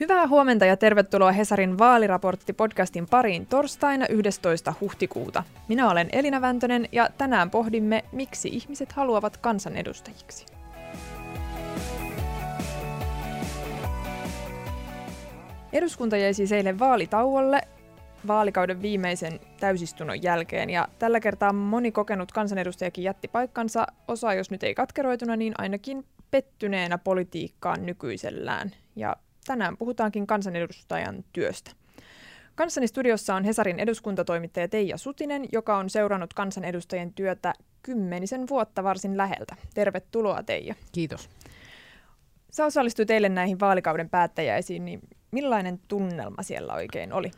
Hyvää huomenta ja tervetuloa Hesarin vaaliraportti-podcastin pariin torstaina 11. huhtikuuta. Minä olen Elina Väntönen ja tänään pohdimme, miksi ihmiset haluavat kansanedustajiksi. Eduskunta jäi siis eilen vaalitauolle vaalikauden viimeisen täysistunnon jälkeen ja tällä kertaa moni kokenut kansanedustajakin jätti paikkansa, osa jos nyt ei katkeroituna, niin ainakin pettyneenä politiikkaan nykyisellään. Ja tänään puhutaankin kansanedustajan työstä. Kanssani studiossa on Hesarin eduskuntatoimittaja Teija Sutinen, joka on seurannut kansanedustajien työtä kymmenisen vuotta varsin läheltä. Tervetuloa Teija. Kiitos. Sä osallistuit teille näihin vaalikauden päättäjäisiin, niin millainen tunnelma siellä oikein oli?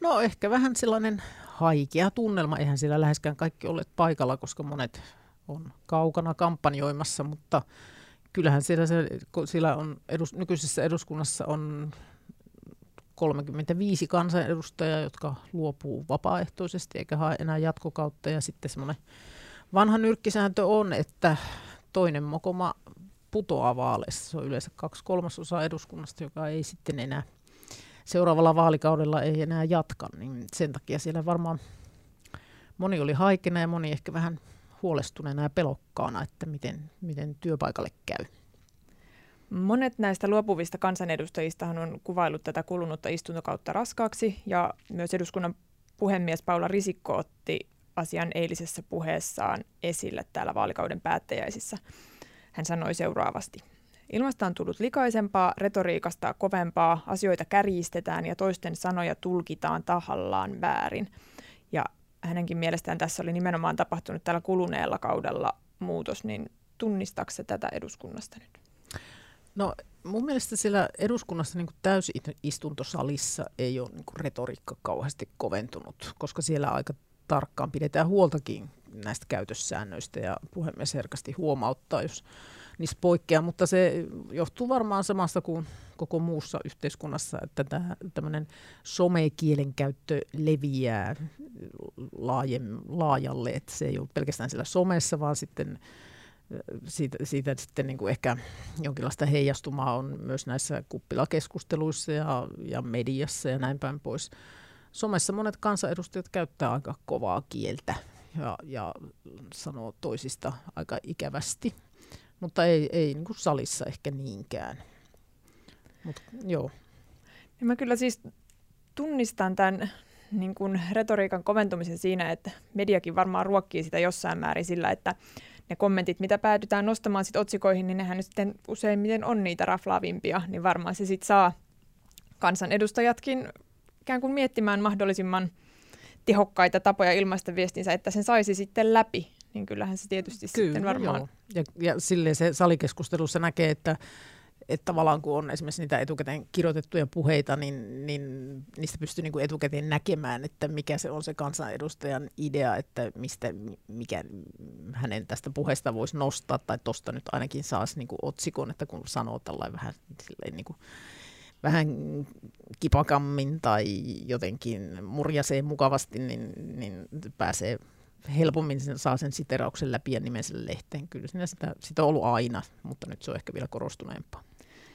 No ehkä vähän sellainen haikea tunnelma. Eihän siellä läheskään kaikki olleet paikalla, koska monet on kaukana kampanjoimassa, mutta kyllähän siellä, se, siellä on edus, nykyisessä eduskunnassa on 35 kansanedustajaa, jotka luopuu vapaaehtoisesti eikä hae enää jatkokautta. Ja sitten semmoinen vanha nyrkkisääntö on, että toinen mokoma putoaa vaaleissa. Se on yleensä kaksi kolmasosaa eduskunnasta, joka ei sitten enää seuraavalla vaalikaudella ei enää jatka. Niin sen takia siellä varmaan moni oli haikena ja moni ehkä vähän huolestuneena ja pelokkaana, että miten, miten työpaikalle käy. Monet näistä luopuvista kansanedustajista on kuvailut tätä kulunutta istuntokautta raskaaksi ja myös eduskunnan puhemies Paula Risikko otti asian eilisessä puheessaan esille täällä vaalikauden päättäjäisissä. Hän sanoi seuraavasti. Ilmasta on tullut likaisempaa, retoriikasta kovempaa, asioita kärjistetään ja toisten sanoja tulkitaan tahallaan väärin. Hänenkin mielestään tässä oli nimenomaan tapahtunut tällä kuluneella kaudella muutos, niin tunnistaako se tätä eduskunnasta nyt? No mun mielestä siellä eduskunnassa niin täysistuntosalissa ei ole niin retoriikka kauheasti koventunut, koska siellä aika tarkkaan pidetään huoltakin näistä käytössäännöistä ja puhemies herkästi huomauttaa, jos niistä poikkeaa, mutta se johtuu varmaan samasta kuin koko muussa yhteiskunnassa, että tämmöinen somekielen käyttö leviää laajem, laajalle, että se ei ole pelkästään siellä somessa, vaan sitten siitä, siitä sitten niin kuin ehkä jonkinlaista heijastumaa on myös näissä kuppilakeskusteluissa ja, ja mediassa ja näin päin pois. Somessa monet kansanedustajat käyttää aika kovaa kieltä ja, ja sanoo toisista aika ikävästi, mutta ei, ei niin kuin salissa ehkä niinkään. Mut, joo. Ja mä kyllä siis tunnistan tämän niin kuin retoriikan koventumisen siinä, että mediakin varmaan ruokkii sitä jossain määrin sillä, että ne kommentit, mitä päädytään nostamaan sit otsikoihin, niin nehän nyt sitten useimmiten on niitä raflaavimpia, niin varmaan se sitten saa kansanedustajatkin ikään kuin miettimään mahdollisimman tehokkaita tapoja ilmaista viestinsä, että sen saisi sitten läpi, niin kyllähän se tietysti Kyllä, sitten varmaan... Joo. Ja, ja silleen se salikeskustelussa näkee, että että tavallaan kun on esimerkiksi niitä etukäteen kirjoitettuja puheita, niin, niin niistä pystyy niin kuin etukäteen näkemään, että mikä se on se kansanedustajan idea, että mistä, mikä hänen tästä puheesta voisi nostaa, tai tuosta nyt ainakin saisi niin kuin otsikon, että kun sanoo tällainen vähän silleen niin kuin, vähän kipakammin tai jotenkin murjasee mukavasti, niin, niin pääsee helpommin sen, saa sen siterauksen läpi ja nimensä lehteen. Kyllä siinä sitä, sitä on ollut aina, mutta nyt se on ehkä vielä korostuneempaa.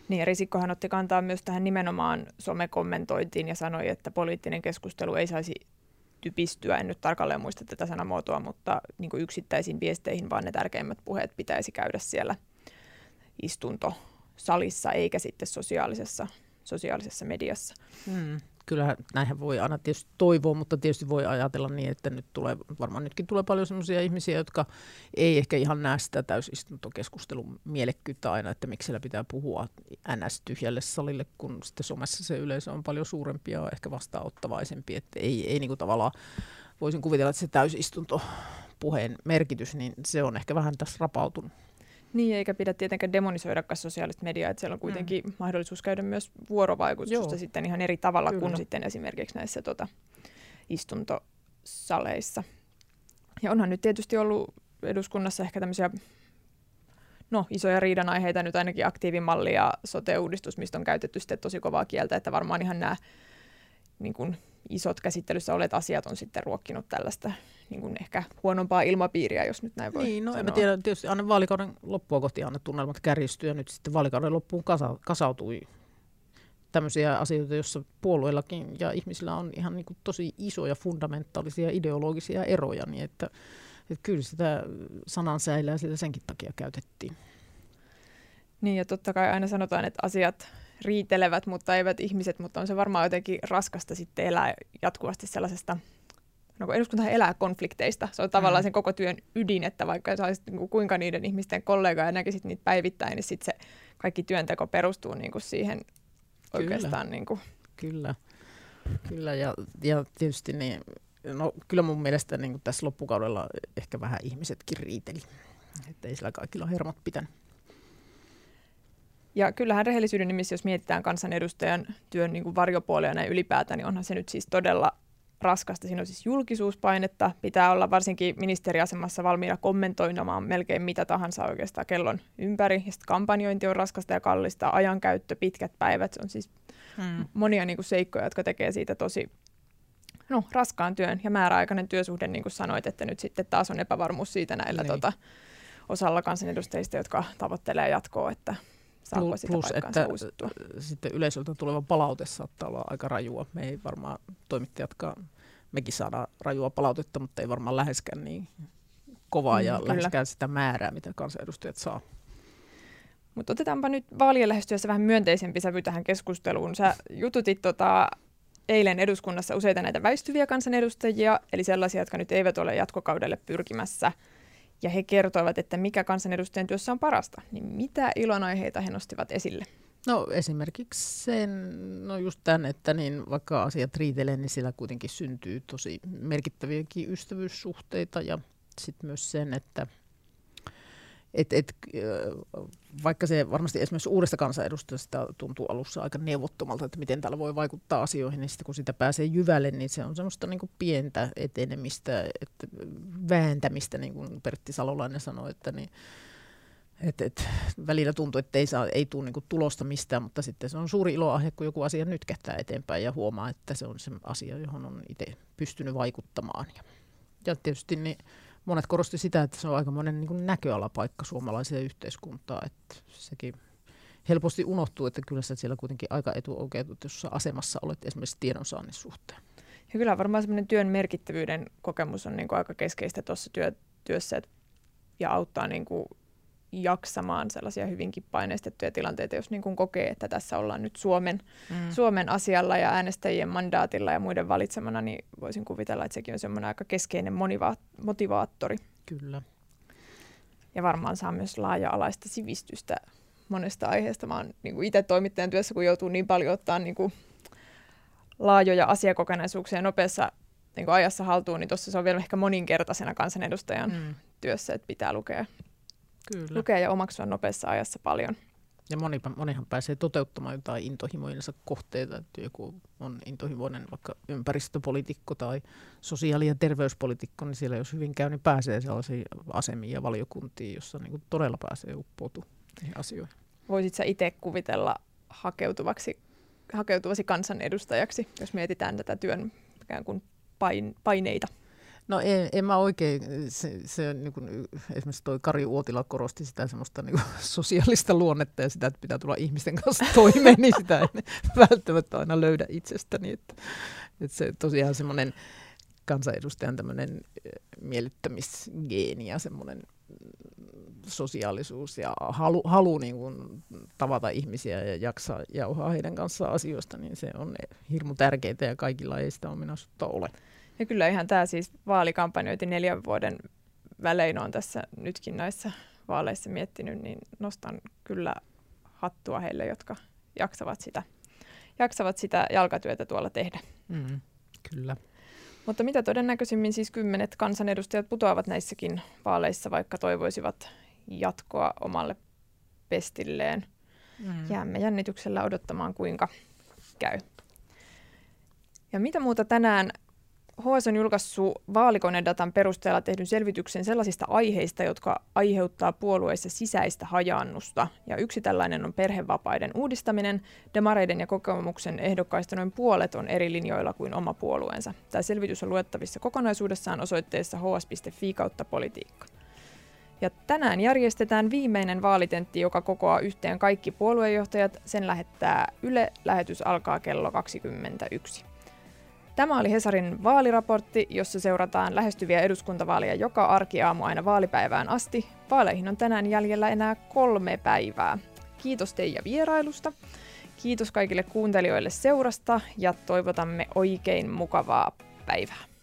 Niin ja Risikkohan otti kantaa myös tähän nimenomaan somekommentointiin ja sanoi, että poliittinen keskustelu ei saisi typistyä, en nyt tarkalleen muista tätä sanamuotoa, mutta niin kuin yksittäisiin viesteihin, vaan ne tärkeimmät puheet pitäisi käydä siellä istuntosalissa eikä sitten sosiaalisessa, sosiaalisessa mediassa. Hmm kyllä näinhän voi aina tietysti toivoa, mutta tietysti voi ajatella niin, että nyt tulee, varmaan nytkin tulee paljon sellaisia ihmisiä, jotka ei ehkä ihan näe sitä täysistuntokeskustelun mielekkyyttä aina, että miksi siellä pitää puhua ns. tyhjälle salille, kun sitten somessa se yleisö on paljon suurempi ja ehkä vastaanottavaisempi, että ei, ei niin kuin tavallaan voisin kuvitella, että se täysistunto puheen merkitys, niin se on ehkä vähän tässä rapautunut. Niin, eikä pidä tietenkään demonisoida sosiaalista mediaa, että siellä on kuitenkin mm. mahdollisuus käydä myös vuorovaikutusta sitten ihan eri tavalla Kyllä. kuin sitten esimerkiksi näissä tota, istuntosaleissa. Ja onhan nyt tietysti ollut eduskunnassa ehkä tämmöisiä no, isoja riidanaiheita, nyt ainakin aktiivimalli ja sote-uudistus, mistä on käytetty sitten tosi kovaa kieltä, että varmaan ihan nämä niin kuin, isot käsittelyssä olet asiat on sitten ruokkinut tällaista niin kuin ehkä huonompaa ilmapiiriä, jos nyt näin voi Niin, no sanoa. en tiedä, tietysti aina vaalikauden loppua kohti aina tunnelmat kärjistyy ja nyt sitten vaalikauden loppuun kasa, kasautui tämmöisiä asioita, joissa puolueillakin ja ihmisillä on ihan niin kuin tosi isoja fundamentaalisia ideologisia eroja, niin että, että kyllä sitä sanan säilää sitä senkin takia käytettiin. Niin ja totta kai aina sanotaan, että asiat riitelevät, mutta eivät ihmiset, mutta on se varmaan jotenkin raskasta sitten elää jatkuvasti sellaisesta no kun eduskunta elää konflikteista. Se on tavallaan mm. sen koko työn ydin, että vaikka sä olisit niin kuinka niiden ihmisten kollega ja näkisit niitä päivittäin, niin sitten se kaikki työnteko perustuu niin kuin siihen oikeastaan. Niin kuin. Kyllä, kyllä ja, ja tietysti niin, no, kyllä mun mielestä niin kuin tässä loppukaudella ehkä vähän ihmisetkin riiteli, että ei sillä kaikilla hermot pitänyt. Ja kyllähän rehellisyyden nimissä, jos mietitään kansanedustajan työn niin kuin varjopuolia näin ylipäätään, niin onhan se nyt siis todella raskasta. Siinä on siis julkisuuspainetta, pitää olla varsinkin ministeriasemassa valmiina kommentoimaan melkein mitä tahansa oikeastaan kellon ympäri. Ja sitten kampanjointi on raskasta ja kallista, ajankäyttö, pitkät päivät, se on siis hmm. monia niin kuin seikkoja, jotka tekee siitä tosi no, raskaan työn ja määräaikainen työsuhde, niin kuin sanoit, että nyt sitten taas on epävarmuus siitä näillä niin. tota, osalla kansanedustajista, jotka tavoittelee jatkoa, että saako plus, sitä plus, että uusittua. sitten yleisöltä tuleva palaute saattaa olla aika rajua. Me ei varmaan toimittajatkaan, mekin saadaan rajua palautetta, mutta ei varmaan läheskään niin kovaa mm, ja kyllä. läheskään sitä määrää, mitä kansanedustajat saa. Mutta otetaanpa nyt vaalien lähestyessä vähän myönteisempi sävy tähän keskusteluun. Sä jututit tota, eilen eduskunnassa useita näitä väistyviä kansanedustajia, eli sellaisia, jotka nyt eivät ole jatkokaudelle pyrkimässä – ja he kertoivat, että mikä kansanedustajan työssä on parasta, niin mitä ilonaiheita he nostivat esille? No esimerkiksi sen, no just tämän, että niin vaikka asiat riitelee, niin siellä kuitenkin syntyy tosi merkittäviäkin ystävyyssuhteita ja sitten myös sen, että et, et, vaikka se varmasti esimerkiksi uudesta kansanedustajasta tuntuu alussa aika neuvottomalta, että miten täällä voi vaikuttaa asioihin, niin sitten kun sitä pääsee jyvälle, niin se on semmoista niin pientä etenemistä, että vääntämistä, niin kuin Pertti Salolainen sanoi, että niin, et, et, välillä tuntuu, että ei, saa, ei tule niinku tulosta mistään, mutta sitten se on suuri iloaihe, kun joku asia nytkähtää eteenpäin ja huomaa, että se on se asia, johon on itse pystynyt vaikuttamaan. Ja, ja tietysti niin, monet korosti sitä, että se on aikamoinen niin näköalapaikka suomalaiseen yhteiskuntaan, että sekin helposti unohtuu, että kyllä sä siellä kuitenkin aika etuoikeutetussa asemassa olet esimerkiksi tiedonsaannin suhteen. Ja kyllä varmaan semmoinen työn merkittävyyden kokemus on niin kuin aika keskeistä tuossa työ, työssä et, ja auttaa niin kuin jaksamaan sellaisia hyvinkin paineistettuja tilanteita, jos niin kuin kokee, että tässä ollaan nyt Suomen, mm. Suomen asialla ja äänestäjien mandaatilla ja muiden valitsemana, niin voisin kuvitella, että sekin on semmoinen aika keskeinen moniva- motivaattori. Kyllä. Ja varmaan saa myös laaja-alaista sivistystä monesta aiheesta. Mä oon niin itse toimittajan työssä, kun joutuu niin paljon ottaa niin kuin laajoja asiakokonaisuuksia nopeassa niin kuin ajassa haltuun, niin tuossa se on vielä ehkä moninkertaisena kansanedustajan mm. työssä, että pitää lukea Kyllä. lukea ja omaksua nopeassa ajassa paljon. Ja moni, monihan pääsee toteuttamaan jotain intohimojensa kohteita, että joku on intohimoinen vaikka ympäristöpolitiikko tai sosiaali- ja terveyspolitiikko, niin siellä jos hyvin käy, niin pääsee sellaisiin asemiin ja valiokuntiin, jossa niin todella pääsee uppoutumaan asioihin. Voisit sä itse kuvitella hakeutuvaksi, hakeutuvasi kansanedustajaksi, jos mietitään tätä työn ikään kuin pain, paineita? No en, en mä oikein, se, se niin kuin, esimerkiksi toi Kari Uotila korosti sitä semmoista niin kuin, sosiaalista luonnetta ja sitä, että pitää tulla ihmisten kanssa toimeen, niin sitä en välttämättä aina löydä itsestäni. Että, että se tosiaan semmoinen kansanedustajan tämmöinen miellyttämisgeeni ja semmoinen sosiaalisuus ja halu, halu niin kuin, tavata ihmisiä ja jaksaa jauhaa heidän kanssaan asioista, niin se on hirmu tärkeää ja kaikilla ei sitä ominaisuutta ole. Ja kyllä ihan tämä siis vaalikampanjointi neljän vuoden välein on tässä nytkin näissä vaaleissa miettinyt, niin nostan kyllä hattua heille, jotka jaksavat sitä, jaksavat sitä jalkatyötä tuolla tehdä. Mm, kyllä. Mutta mitä todennäköisimmin siis kymmenet kansanedustajat putoavat näissäkin vaaleissa, vaikka toivoisivat jatkoa omalle pestilleen. Mm. Jäämme jännityksellä odottamaan, kuinka käy. Ja mitä muuta tänään HS on julkaissut vaalikonedatan perusteella tehdyn selvityksen sellaisista aiheista, jotka aiheuttaa puolueissa sisäistä hajannusta. Ja yksi tällainen on perhevapaiden uudistaminen. Demareiden ja kokoomuksen ehdokkaista noin puolet on eri linjoilla kuin oma puolueensa. Tämä selvitys on luettavissa kokonaisuudessaan osoitteessa hs.fi kautta politiikka. Ja tänään järjestetään viimeinen vaalitentti, joka kokoaa yhteen kaikki puoluejohtajat. Sen lähettää Yle. Lähetys alkaa kello 21. Tämä oli Hesarin vaaliraportti, jossa seurataan lähestyviä eduskuntavaaleja joka arkiaamu aina vaalipäivään asti. Vaaleihin on tänään jäljellä enää kolme päivää. Kiitos teidän vierailusta. Kiitos kaikille kuuntelijoille seurasta ja toivotamme oikein mukavaa päivää.